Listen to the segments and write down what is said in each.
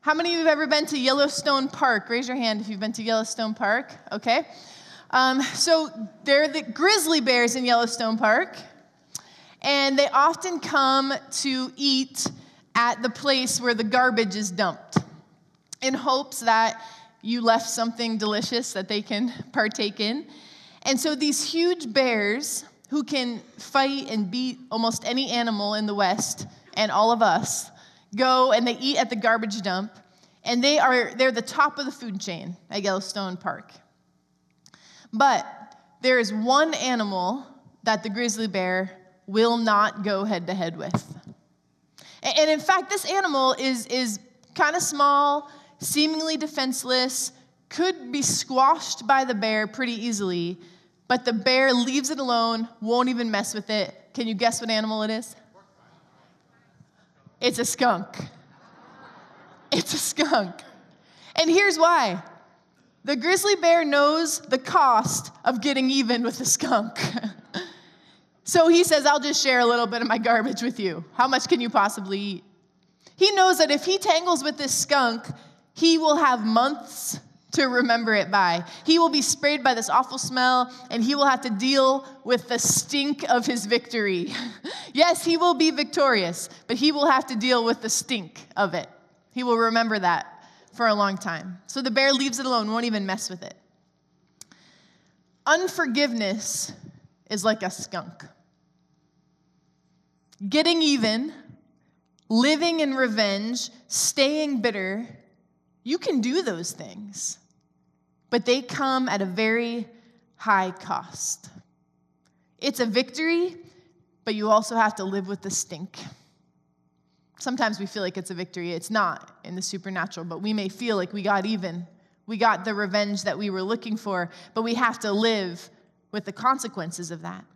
How many of you have ever been to Yellowstone Park? Raise your hand if you've been to Yellowstone Park. Okay. Um, so they're the grizzly bears in Yellowstone Park, and they often come to eat at the place where the garbage is dumped in hopes that you left something delicious that they can partake in. And so these huge bears who can fight and beat almost any animal in the West and all of us go and they eat at the garbage dump and they are they're the top of the food chain at Yellowstone Park. But there is one animal that the grizzly bear will not go head to head with. And in fact, this animal is, is kind of small, seemingly defenseless, could be squashed by the bear pretty easily, but the bear leaves it alone, won't even mess with it. Can you guess what animal it is? It's a skunk. It's a skunk. And here's why the grizzly bear knows the cost of getting even with the skunk. so he says, I'll just share a little bit of my garbage with you. How much can you possibly eat? He knows that if he tangles with this skunk, he will have months to remember it by. He will be sprayed by this awful smell, and he will have to deal with the stink of his victory. yes, he will be victorious, but he will have to deal with the stink of it. He will remember that for a long time. So the bear leaves it alone, won't even mess with it. Unforgiveness is like a skunk. Getting even, living in revenge, staying bitter, you can do those things, but they come at a very high cost. It's a victory, but you also have to live with the stink. Sometimes we feel like it's a victory. It's not in the supernatural, but we may feel like we got even. We got the revenge that we were looking for, but we have to live with the consequences of that.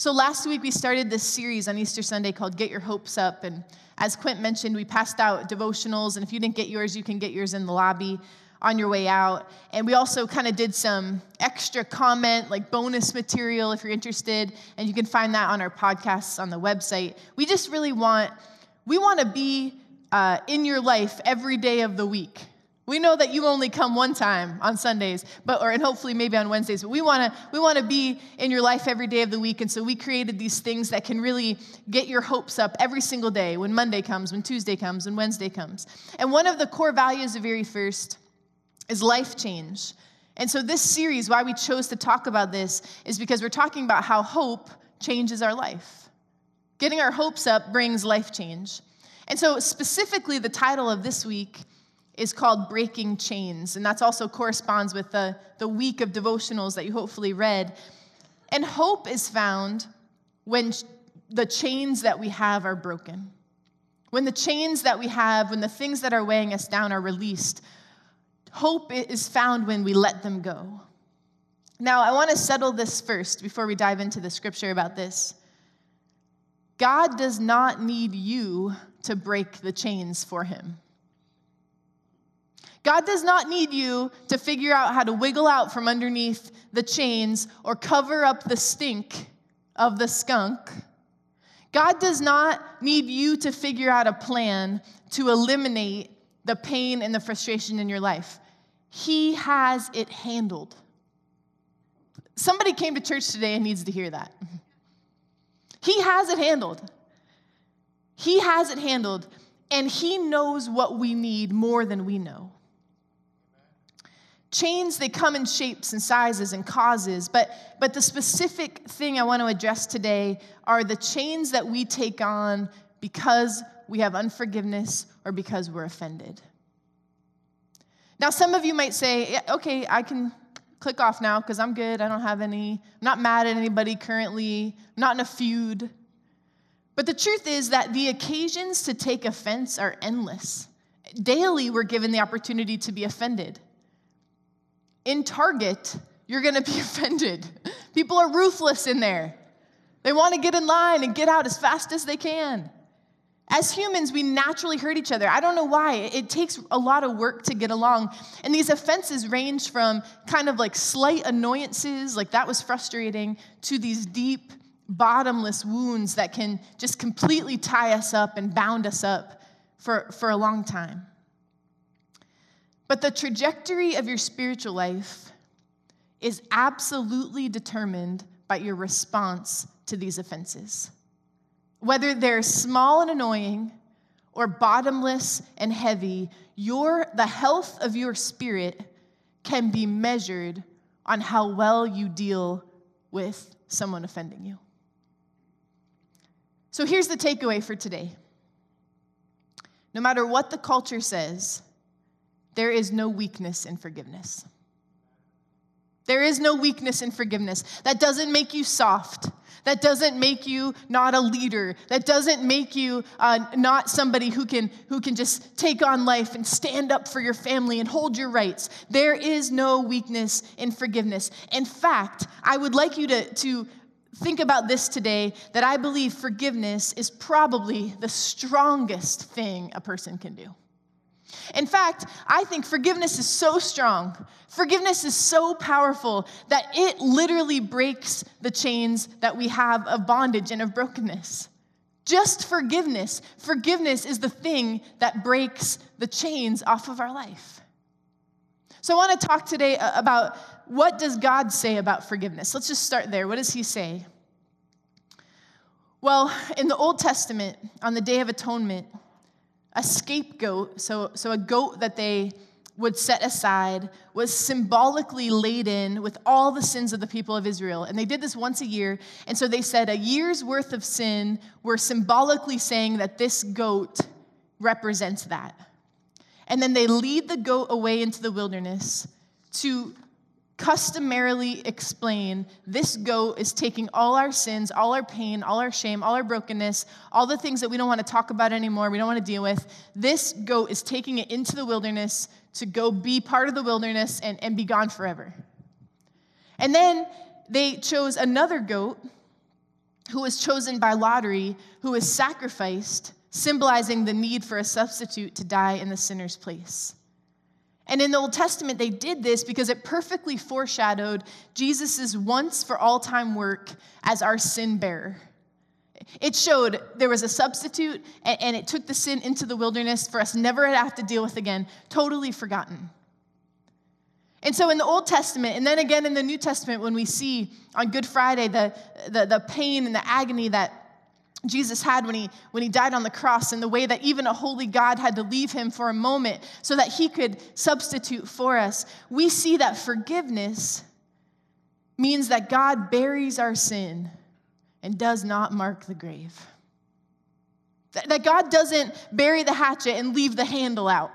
So last week we started this series on Easter Sunday called Get Your Hopes Up. And as Quint mentioned, we passed out devotionals. And if you didn't get yours, you can get yours in the lobby on your way out. And we also kind of did some extra comment, like bonus material if you're interested. And you can find that on our podcasts on the website. We just really want we want to be uh, in your life every day of the week. We know that you only come one time on Sundays, but or and hopefully maybe on Wednesdays, but we want to we want to be in your life every day of the week and so we created these things that can really get your hopes up every single day when Monday comes, when Tuesday comes, when Wednesday comes. And one of the core values of Very First is life change. And so this series why we chose to talk about this is because we're talking about how hope changes our life. Getting our hopes up brings life change. And so, specifically, the title of this week is called Breaking Chains. And that's also corresponds with the, the week of devotionals that you hopefully read. And hope is found when the chains that we have are broken. When the chains that we have, when the things that are weighing us down are released, hope is found when we let them go. Now, I want to settle this first before we dive into the scripture about this. God does not need you to break the chains for him. God does not need you to figure out how to wiggle out from underneath the chains or cover up the stink of the skunk. God does not need you to figure out a plan to eliminate the pain and the frustration in your life. He has it handled. Somebody came to church today and needs to hear that. He has it handled. He has it handled, and He knows what we need more than we know. Chains, they come in shapes and sizes and causes, but, but the specific thing I want to address today are the chains that we take on because we have unforgiveness or because we're offended. Now, some of you might say, yeah, okay, I can click off now because I'm good. I don't have any, I'm not mad at anybody currently, I'm not in a feud. But the truth is that the occasions to take offense are endless. Daily, we're given the opportunity to be offended. In Target, you're gonna be offended. People are ruthless in there. They wanna get in line and get out as fast as they can. As humans, we naturally hurt each other. I don't know why. It takes a lot of work to get along. And these offenses range from kind of like slight annoyances, like that was frustrating, to these deep, bottomless wounds that can just completely tie us up and bound us up for, for a long time. But the trajectory of your spiritual life is absolutely determined by your response to these offenses. Whether they're small and annoying or bottomless and heavy, your, the health of your spirit can be measured on how well you deal with someone offending you. So here's the takeaway for today no matter what the culture says, there is no weakness in forgiveness. There is no weakness in forgiveness. That doesn't make you soft. That doesn't make you not a leader. That doesn't make you uh, not somebody who can, who can just take on life and stand up for your family and hold your rights. There is no weakness in forgiveness. In fact, I would like you to, to think about this today that I believe forgiveness is probably the strongest thing a person can do. In fact, I think forgiveness is so strong, forgiveness is so powerful that it literally breaks the chains that we have of bondage and of brokenness. Just forgiveness. Forgiveness is the thing that breaks the chains off of our life. So I want to talk today about what does God say about forgiveness? Let's just start there. What does he say? Well, in the Old Testament, on the Day of Atonement, a scapegoat, so, so a goat that they would set aside, was symbolically laden with all the sins of the people of Israel. And they did this once a year. And so they said a year's worth of sin were symbolically saying that this goat represents that. And then they lead the goat away into the wilderness to customarily explain this goat is taking all our sins, all our pain, all our shame, all our brokenness, all the things that we don't want to talk about anymore, we don't want to deal with. This goat is taking it into the wilderness to go be part of the wilderness and, and be gone forever. And then they chose another goat who was chosen by lottery, who was sacrificed, symbolizing the need for a substitute to die in the sinner's place. And in the Old Testament, they did this because it perfectly foreshadowed Jesus' once for all time work as our sin bearer. It showed there was a substitute, and it took the sin into the wilderness for us never to have to deal with again, totally forgotten. And so in the Old Testament, and then again in the New Testament, when we see on Good Friday the, the, the pain and the agony that Jesus had when he, when he died on the cross, and the way that even a holy God had to leave him for a moment so that he could substitute for us, we see that forgiveness means that God buries our sin and does not mark the grave. That God doesn't bury the hatchet and leave the handle out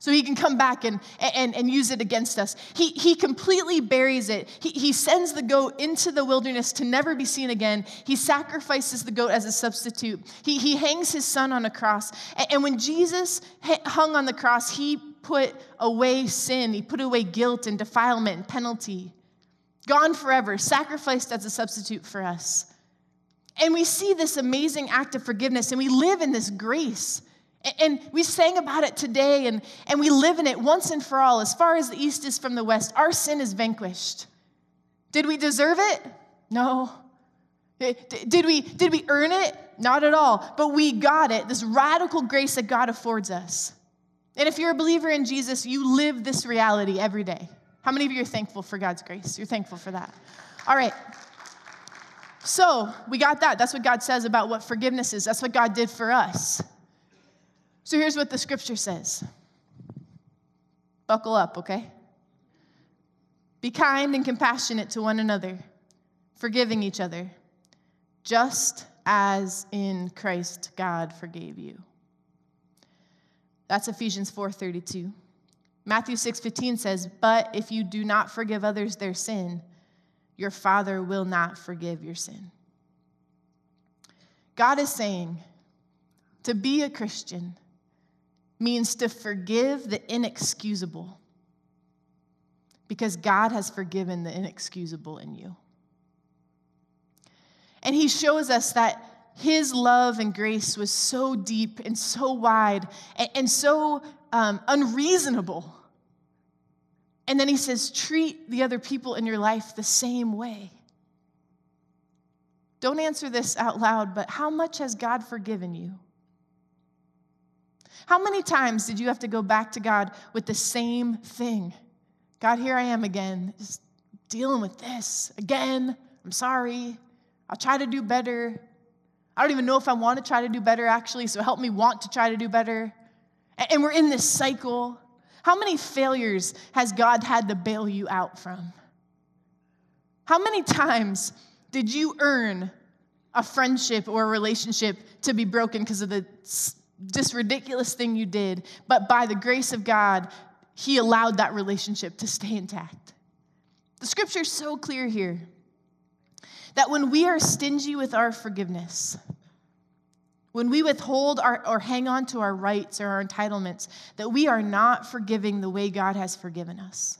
so he can come back and, and, and use it against us. He, he completely buries it. He, he sends the goat into the wilderness to never be seen again. He sacrifices the goat as a substitute. He, he hangs his son on a cross. And, and when Jesus hung on the cross, he put away sin, he put away guilt and defilement and penalty. Gone forever, sacrificed as a substitute for us. And we see this amazing act of forgiveness, and we live in this grace. And we sang about it today, and, and we live in it once and for all. As far as the east is from the west, our sin is vanquished. Did we deserve it? No. Did we, did we earn it? Not at all. But we got it, this radical grace that God affords us. And if you're a believer in Jesus, you live this reality every day. How many of you are thankful for God's grace? You're thankful for that. All right. So we got that. That's what God says about what forgiveness is. That's what God did for us. So here's what the scripture says Buckle up, okay? Be kind and compassionate to one another, forgiving each other, just as in Christ God forgave you. That's Ephesians 4:32. Matthew 6:15 says, "But if you do not forgive others their sin, your Father will not forgive your sin." God is saying to be a Christian means to forgive the inexcusable because God has forgiven the inexcusable in you. And he shows us that his love and grace was so deep and so wide and, and so um, unreasonable. And then he says, treat the other people in your life the same way. Don't answer this out loud, but how much has God forgiven you? How many times did you have to go back to God with the same thing? God, here I am again, just dealing with this again. I'm sorry. I'll try to do better. I don't even know if I want to try to do better, actually, so help me want to try to do better. And we're in this cycle. How many failures has God had to bail you out from? How many times did you earn a friendship or a relationship to be broken because of the, this ridiculous thing you did, but by the grace of God, He allowed that relationship to stay intact? The scripture is so clear here that when we are stingy with our forgiveness, when we withhold our, or hang on to our rights or our entitlements, that we are not forgiving the way God has forgiven us.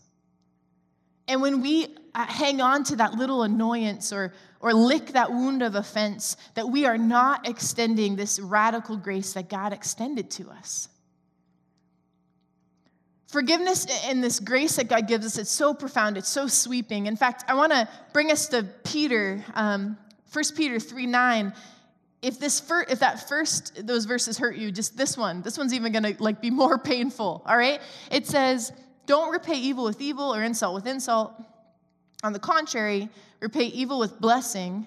And when we uh, hang on to that little annoyance or, or lick that wound of offense, that we are not extending this radical grace that God extended to us. Forgiveness and this grace that God gives us, it's so profound, it's so sweeping. In fact, I want to bring us to Peter, um, 1 Peter 3 9. If, this fir- if that first, those verses hurt you, just this one, this one's even going to like be more painful, all right? It says, don't repay evil with evil or insult with insult. On the contrary, repay evil with blessing,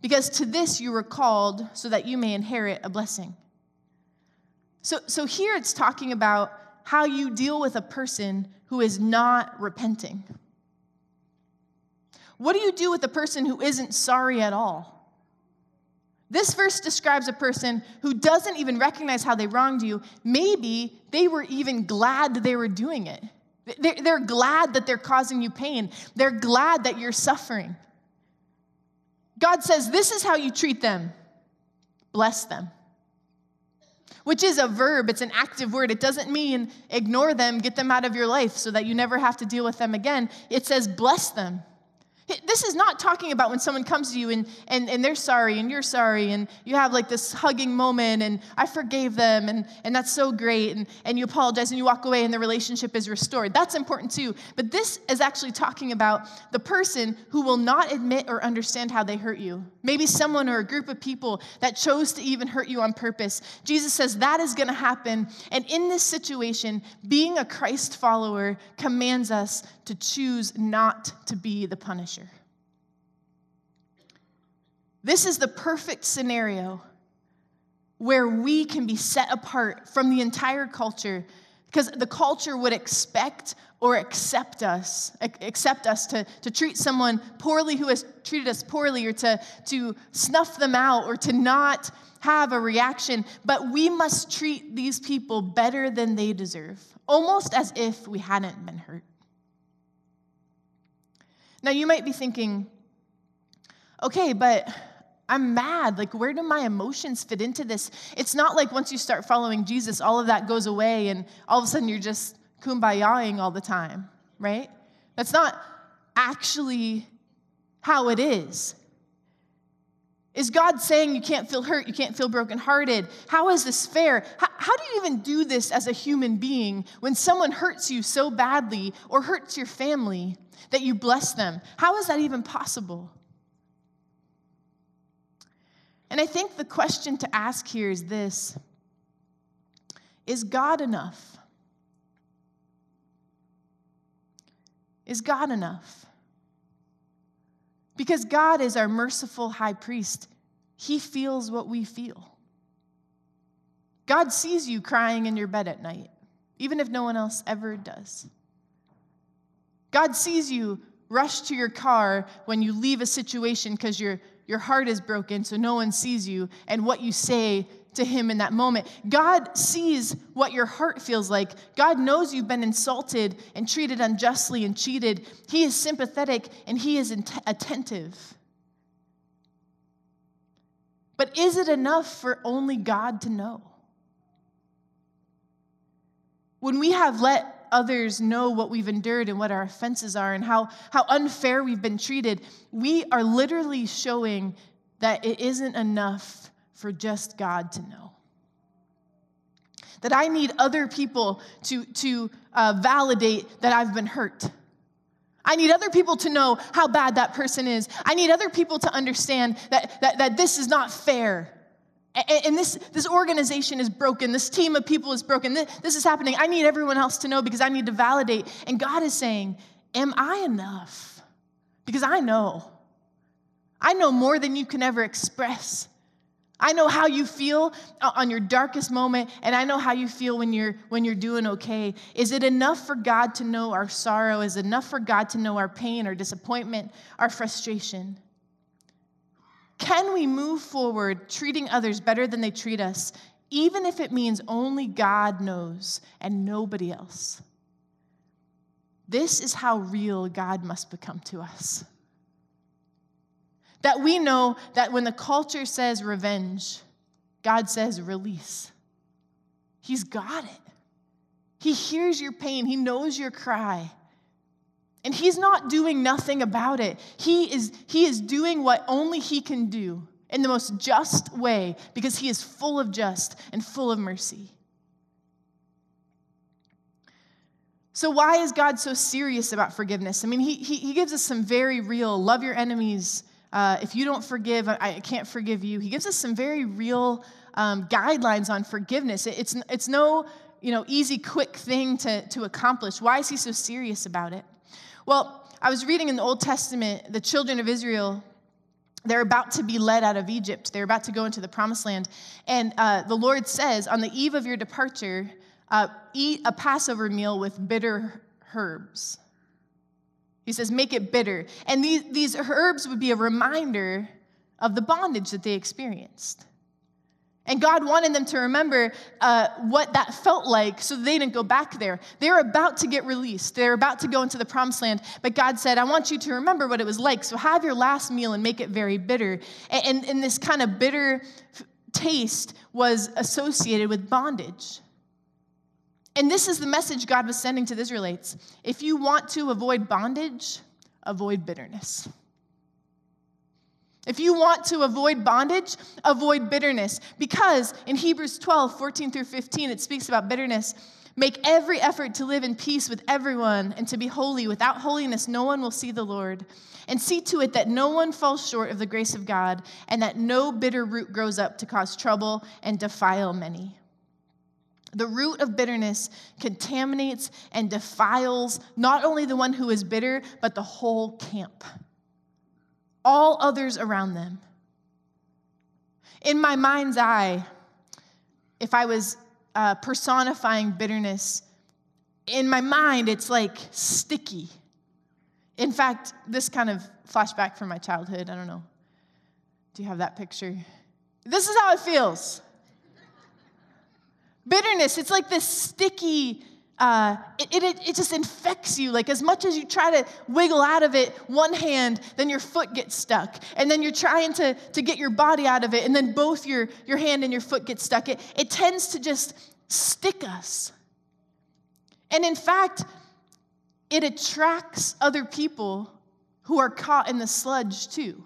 because to this you were called so that you may inherit a blessing. So, so here it's talking about how you deal with a person who is not repenting. What do you do with a person who isn't sorry at all? This verse describes a person who doesn't even recognize how they wronged you. Maybe they were even glad that they were doing it. They're glad that they're causing you pain. They're glad that you're suffering. God says, This is how you treat them bless them, which is a verb, it's an active word. It doesn't mean ignore them, get them out of your life so that you never have to deal with them again. It says, Bless them. This is not talking about when someone comes to you and, and, and they're sorry and you're sorry and you have like this hugging moment and I forgave them and, and that's so great and, and you apologize and you walk away and the relationship is restored. That's important too. But this is actually talking about the person who will not admit or understand how they hurt you. Maybe someone or a group of people that chose to even hurt you on purpose. Jesus says that is going to happen. And in this situation, being a Christ follower commands us to choose not to be the punisher. This is the perfect scenario where we can be set apart from the entire culture because the culture would expect or accept us accept us to, to treat someone poorly who has treated us poorly or to, to snuff them out or to not have a reaction. But we must treat these people better than they deserve almost as if we hadn't been hurt. Now, you might be thinking, okay, but I'm mad. Like, where do my emotions fit into this? It's not like once you start following Jesus, all of that goes away and all of a sudden you're just kumbayaing all the time, right? That's not actually how it is. Is God saying you can't feel hurt, you can't feel brokenhearted? How is this fair? How, how, do you even do this as a human being when someone hurts you so badly or hurts your family that you bless them? How is that even possible? And I think the question to ask here is this Is God enough? Is God enough? Because God is our merciful high priest, He feels what we feel. God sees you crying in your bed at night, even if no one else ever does. God sees you rush to your car when you leave a situation because your, your heart is broken, so no one sees you, and what you say to him in that moment. God sees what your heart feels like. God knows you've been insulted and treated unjustly and cheated. He is sympathetic and he is attentive. But is it enough for only God to know? When we have let others know what we've endured and what our offenses are and how, how unfair we've been treated, we are literally showing that it isn't enough for just God to know. That I need other people to, to uh, validate that I've been hurt. I need other people to know how bad that person is. I need other people to understand that, that, that this is not fair. And this, this organization is broken. This team of people is broken. This, this is happening. I need everyone else to know because I need to validate. And God is saying, Am I enough? Because I know. I know more than you can ever express. I know how you feel on your darkest moment, and I know how you feel when you're when you're doing okay. Is it enough for God to know our sorrow? Is it enough for God to know our pain, our disappointment, our frustration? Can we move forward treating others better than they treat us, even if it means only God knows and nobody else? This is how real God must become to us. That we know that when the culture says revenge, God says release. He's got it. He hears your pain, He knows your cry. And He's not doing nothing about it. He is, he is doing what only He can do in the most just way because He is full of just and full of mercy. So, why is God so serious about forgiveness? I mean, He, he, he gives us some very real love your enemies, uh, if you don't forgive, I, I, can't forgive you. He gives us some very real um, guidelines on forgiveness. It, it's, it's no you know, easy, quick thing to, to accomplish. Why is he so serious about it? Well, I was reading in the Old Testament, the children of Israel, they're about to be led out of Egypt. They're about to go into the promised land. And uh, the Lord says, on the eve of your departure, uh, eat a Passover meal with bitter herbs. He says, make it bitter. And these, these herbs would be a reminder of the bondage that they experienced. And God wanted them to remember uh, what that felt like so they didn't go back there. They're about to get released, they're about to go into the promised land. But God said, I want you to remember what it was like. So have your last meal and make it very bitter. And, and, and this kind of bitter taste was associated with bondage. And this is the message God was sending to the Israelites. If you want to avoid bondage, avoid bitterness. If you want to avoid bondage, avoid bitterness. Because in Hebrews 12, 14 through 15, it speaks about bitterness. Make every effort to live in peace with everyone and to be holy. Without holiness, no one will see the Lord. And see to it that no one falls short of the grace of God and that no bitter root grows up to cause trouble and defile many. The root of bitterness contaminates and defiles not only the one who is bitter, but the whole camp, all others around them. In my mind's eye, if I was uh, personifying bitterness, in my mind, it's like sticky. In fact, this kind of flashback from my childhood, I don't know. Do you have that picture? This is how it feels. Bitterness, it's like this sticky, uh, it, it, it just infects you. Like, as much as you try to wiggle out of it one hand, then your foot gets stuck. And then you're trying to, to get your body out of it, and then both your, your hand and your foot get stuck. It, it tends to just stick us. And in fact, it attracts other people who are caught in the sludge too.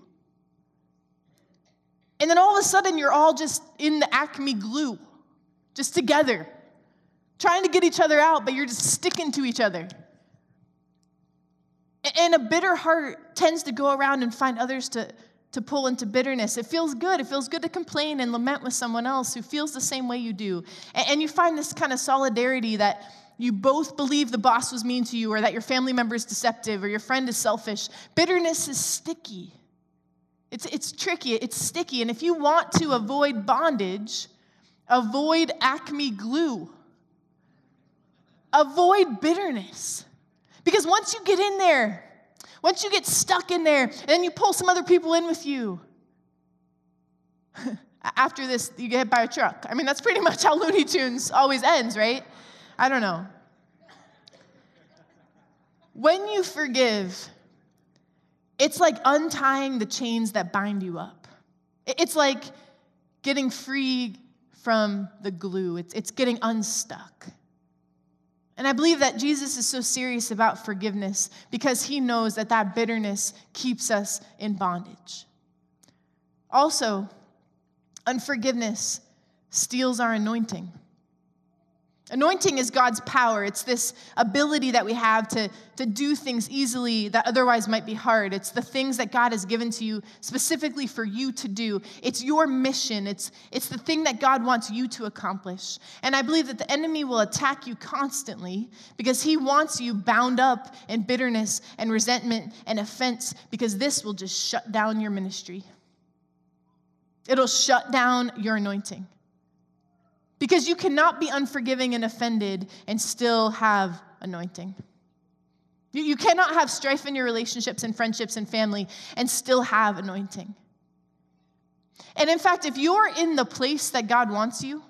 And then all of a sudden, you're all just in the acme glue just together, trying to get each other out, but you're just sticking to each other. And a bitter heart tends to go around and find others to, to pull into bitterness. It feels good. It feels good to complain and lament with someone else who feels the same way you do. And you find this kind of solidarity that you both believe the boss was mean to you, or that your family member is deceptive, or your friend is selfish. Bitterness is sticky. It's, it's tricky, it's sticky. And if you want to avoid bondage, Avoid acme glue. Avoid bitterness. Because once you get in there, once you get stuck in there, and then you pull some other people in with you, after this, you get hit by a truck. I mean, that's pretty much how Looney Tunes always ends, right? I don't know. When you forgive, it's like untying the chains that bind you up. It's like getting free from the glue, it's, it's getting unstuck. And I believe that Jesus is so serious about forgiveness because he knows that that bitterness keeps us in bondage. Also, unforgiveness steals our anointing. Anointing is God's power. It's this ability that we have to, to do things easily that otherwise might be hard. It's the things that God has given to you specifically for you to do. It's your mission. It's, it's the thing that God wants you to accomplish. And I believe that the enemy will attack you constantly because he wants you bound up in bitterness and resentment and offense because this will just shut down your ministry. It'll shut down your anointing. Because you cannot be unforgiving and offended and still have anointing. You, you cannot have strife in your relationships and friendships and family and still have anointing. And in fact, if you're in the place that God wants you,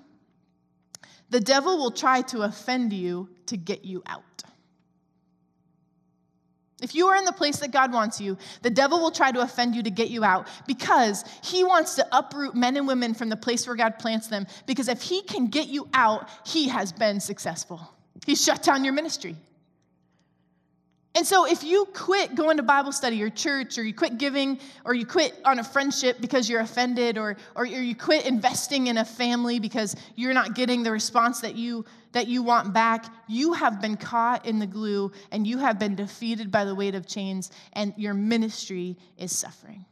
the devil will try to offend you to get you out. If you are in the place that God wants you, the devil will try to offend you to get you out because he wants to uproot men and women from the place where God plants them. Because if he can get you out, he has been successful. He shut down your ministry. And so, if you quit going to Bible study or church, or you quit giving, or you quit on a friendship because you're offended, or, or you quit investing in a family because you're not getting the response that you, that you want back, you have been caught in the glue and you have been defeated by the weight of chains, and your ministry is suffering.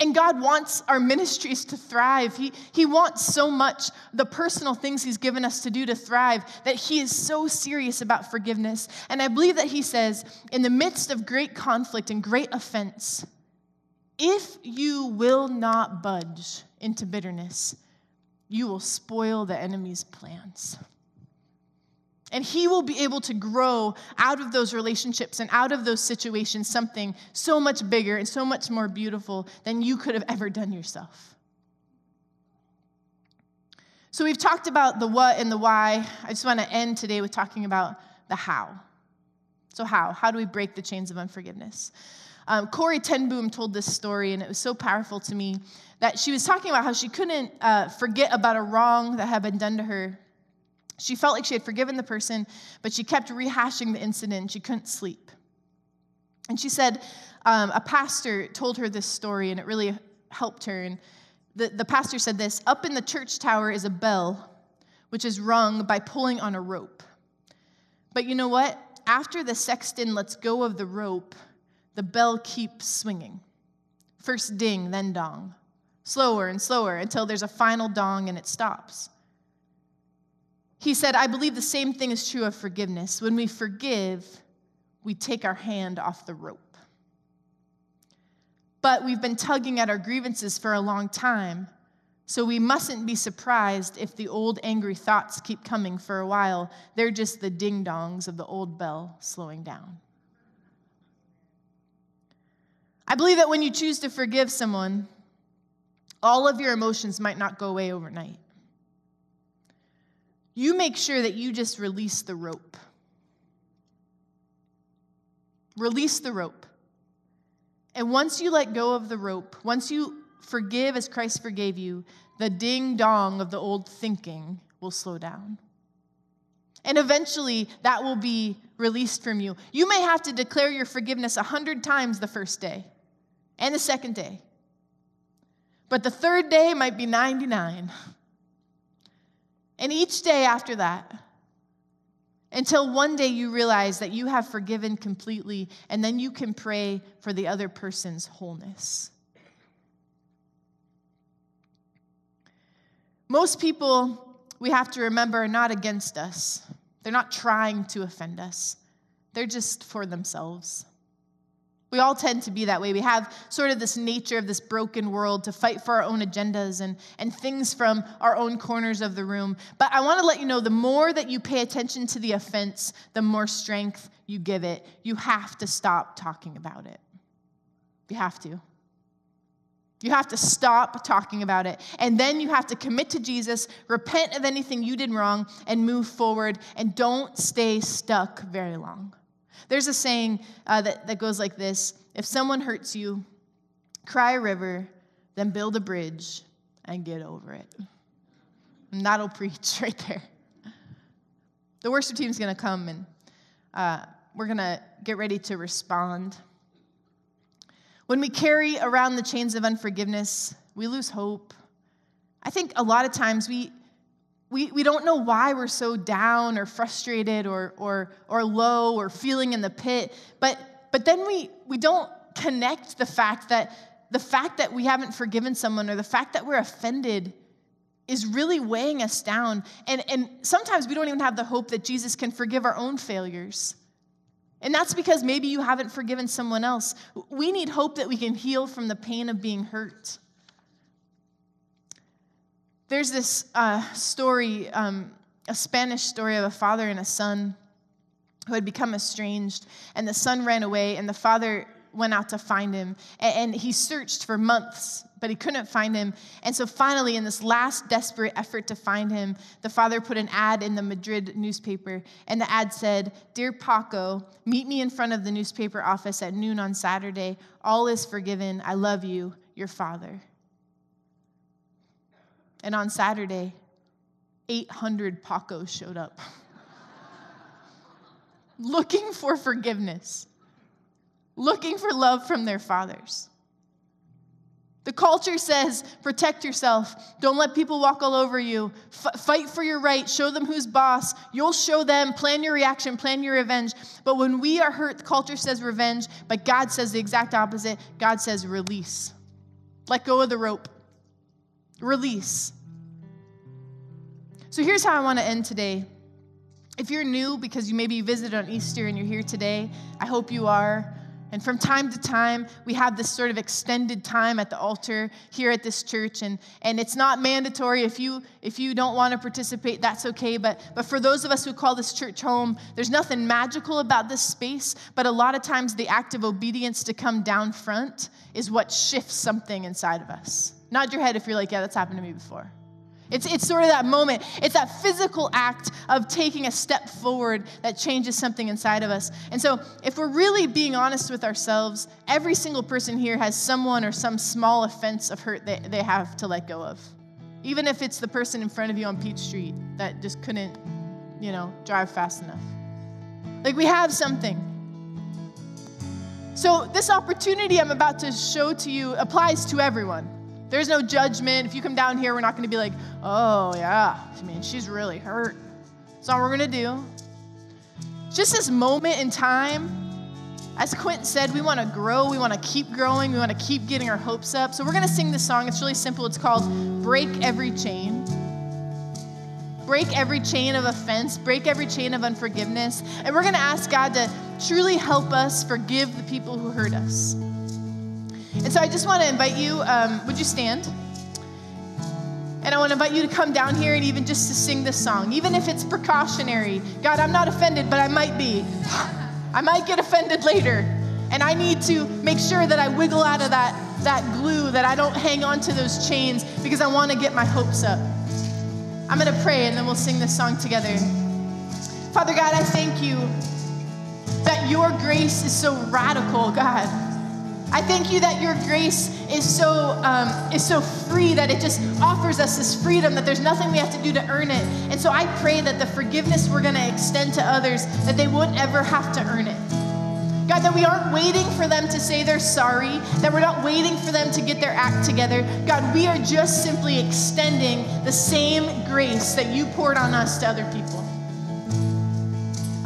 And God wants our ministries to thrive. He, he wants so much the personal things He's given us to do to thrive that He is so serious about forgiveness. And I believe that He says, in the midst of great conflict and great offense, if you will not budge into bitterness, you will spoil the enemy's plans. And he will be able to grow out of those relationships and out of those situations something so much bigger and so much more beautiful than you could have ever done yourself. So, we've talked about the what and the why. I just want to end today with talking about the how. So, how? How do we break the chains of unforgiveness? Um, Corrie ten Boom told this story, and it was so powerful to me that she was talking about how she couldn't uh, forget about a wrong that had been done to her she felt like she had forgiven the person, but she kept rehashing the incident. She couldn't sleep. And she said, um, a pastor told her this story, and it really helped her. And the, the pastor said this Up in the church tower is a bell, which is rung by pulling on a rope. But you know what? After the sexton lets go of the rope, the bell keeps swinging. First ding, then dong. Slower and slower until there's a final dong and it stops. He said, I believe the same thing is true of forgiveness. When we forgive, we take our hand off the rope. But we've been tugging at our grievances for a long time, so we mustn't be surprised if the old angry thoughts keep coming for a while. They're just the ding dongs of the old bell slowing down. I believe that when you choose to forgive someone, all of your emotions might not go away overnight you make sure that you just release the rope. Release the rope. And once you let go of the rope, once you forgive as Christ forgave you, the ding dong of the old thinking will slow down. And eventually, that will be released from you. You may have to declare your forgiveness a hundred times the first day and the second day. But the third day might be 99. And each day after that, until one day you realize that you have forgiven completely, and then you can pray for the other person's wholeness. Most people, we have to remember, are not against us. They're not trying to offend us, they're just for themselves. We all tend to be that way. We have sort of this nature of this broken world to fight for our own agendas and, and things from our own corners of the room. But I want to let you know the more that you pay attention to the offense, the more strength you give it. You have to stop talking about it. You have to. You have to stop talking about it. And then you have to commit to Jesus, repent of anything you did wrong, and move forward. And don't stay stuck very long. There's a saying uh, that, that goes like this If someone hurts you, cry a river, then build a bridge and get over it. And that'll preach right there. The worship team's going to come and uh, we're going to get ready to respond. When we carry around the chains of unforgiveness, we lose hope. I think a lot of times we, we, we don't know why we're so down or frustrated or, or, or low or feeling in the pit. But, but then we, we don't connect the fact that the fact that we haven't forgiven someone or the fact that we're offended is really weighing us down. And, and sometimes we don't even have the hope that Jesus can forgive our own failures. And that's because maybe you haven't forgiven someone else. We need hope that we can heal from the pain of being hurt. There's this uh, story, um, a Spanish story of a father and a son who had become estranged, and the son ran away, and the father went out to find him. And, he searched for months, but he couldn't find him. And so finally, in this last desperate effort to find him, the father put an ad in the Madrid newspaper. And the ad said, Dear Paco, meet me in front of the newspaper office at noon on Saturday. All is forgiven. I love you, your father. And on Saturday, 800 Pacos showed up looking for forgiveness, looking for love from their fathers. The culture says protect yourself. Don't let people walk all over you. F- fight for your right. Show them who's boss. You'll show them. Plan your reaction. Plan your revenge. But when we are hurt, the culture says revenge, but God says the exact opposite. God says release. Let go of the rope. Release. So here's how I want to end today. If you're new because you maybe visited on Easter and you're here today, I hope you are. And from time to time, we have this sort of extended time at the altar here at this church. And, and it's not mandatory. If you, if you don't want to participate, that's okay. But, but for those of us who call this church home, there's nothing magical about this space. But a lot of times, the act of obedience to come down front is what shifts something inside of us. Nod your head if you're like, yeah, that's happened to me before. It's, it's sort of that moment. It's that physical act of taking a step forward that changes something inside of us. And so, if we're really being honest with ourselves, every single person here has someone or some small offense of hurt that they have to let go of. Even if it's the person in front of you on Peach Street that just couldn't, you know, drive fast enough. Like, we have something. So, this opportunity I'm about to show to you applies to everyone. There's no judgment. If you come down here, we're not going to be like, oh, yeah, I mean, she's really hurt. That's all we're going to do. Just this moment in time, as Quentin said, we want to grow. We want to keep growing. We want to keep getting our hopes up. So we're going to sing this song. It's really simple. It's called Break Every Chain. Break every chain of offense, break every chain of unforgiveness. And we're going to ask God to truly help us forgive the people who hurt us. And so I just want to invite you, um, would you stand? And I want to invite you to come down here and even just to sing this song, even if it's precautionary. God, I'm not offended, but I might be. I might get offended later. And I need to make sure that I wiggle out of that, that glue, that I don't hang on to those chains because I want to get my hopes up. I'm going to pray and then we'll sing this song together. Father God, I thank you that your grace is so radical, God. I thank you that your grace is so um, is so free that it just offers us this freedom that there's nothing we have to do to earn it. And so I pray that the forgiveness we're going to extend to others that they won't ever have to earn it. God, that we aren't waiting for them to say they're sorry, that we're not waiting for them to get their act together. God, we are just simply extending the same grace that you poured on us to other people.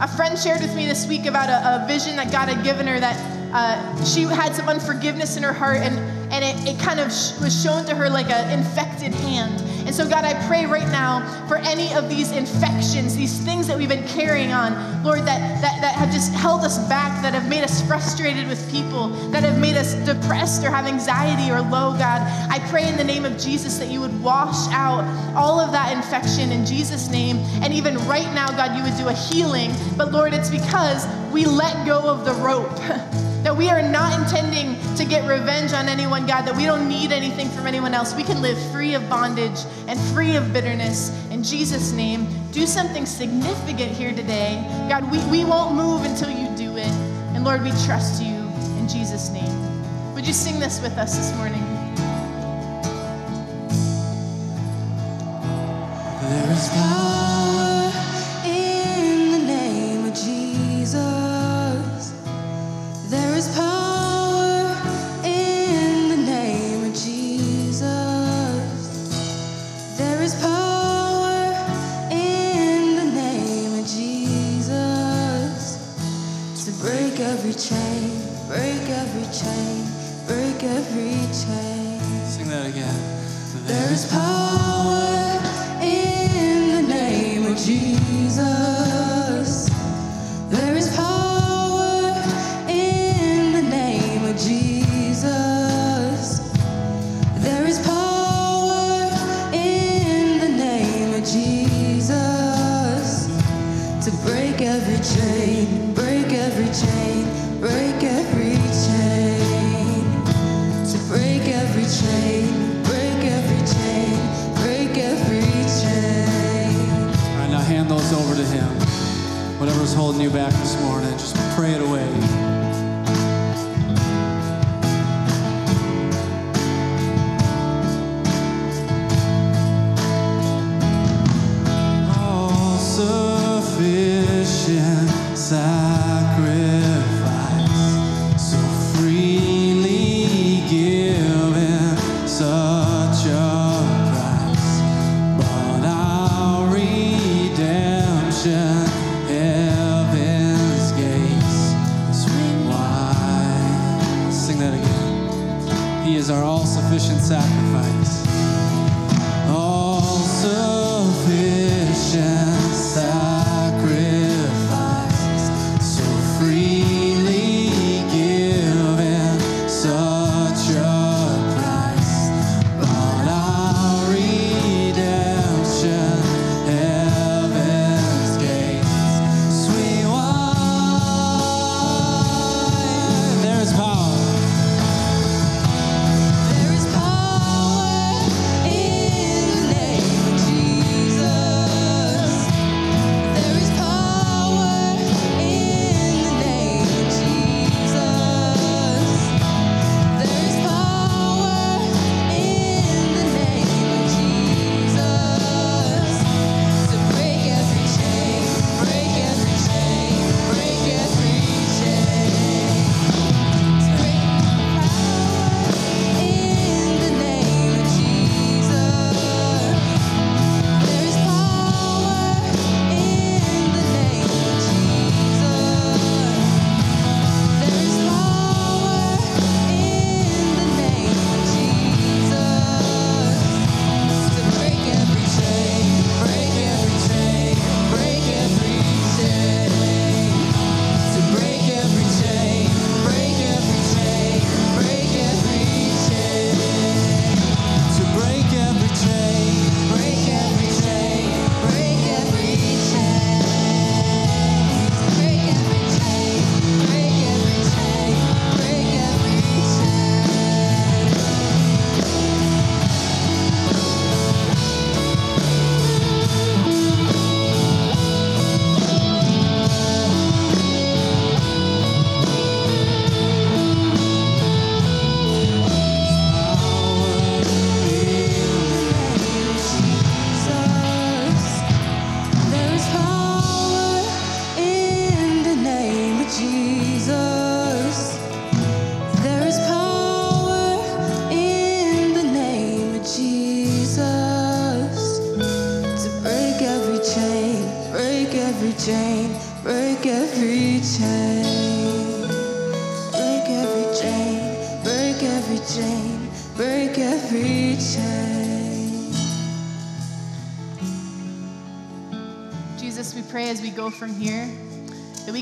A friend shared with me this week about a, a vision that God had given her that uh, she had some unforgiveness in her heart, and, and it, it kind of sh- was shown to her like an infected hand. And so, God, I pray right now for any of these infections, these things that we've been carrying on, Lord, that, that, that have just held us back, that have made us frustrated with people, that have made us depressed or have anxiety or low, God. I pray in the name of Jesus that you would wash out all of that infection in Jesus' name. And even right now, God, you would do a healing. But Lord, it's because we let go of the rope. That we are not intending to get revenge on anyone, God, that we don't need anything from anyone else. We can live free of bondage and free of bitterness. In Jesus' name, do something significant here today. God, we, we won't move until you do it. And Lord, we trust you in Jesus' name. Would you sing this with us this morning? There is power Sing that again. There is power in the name of Jesus.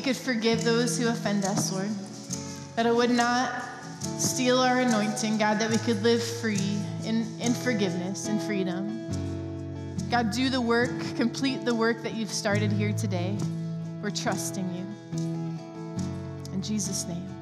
could forgive those who offend us, Lord. That it would not steal our anointing, God, that we could live free in, in forgiveness and freedom. God, do the work, complete the work that you've started here today. We're trusting you. In Jesus' name.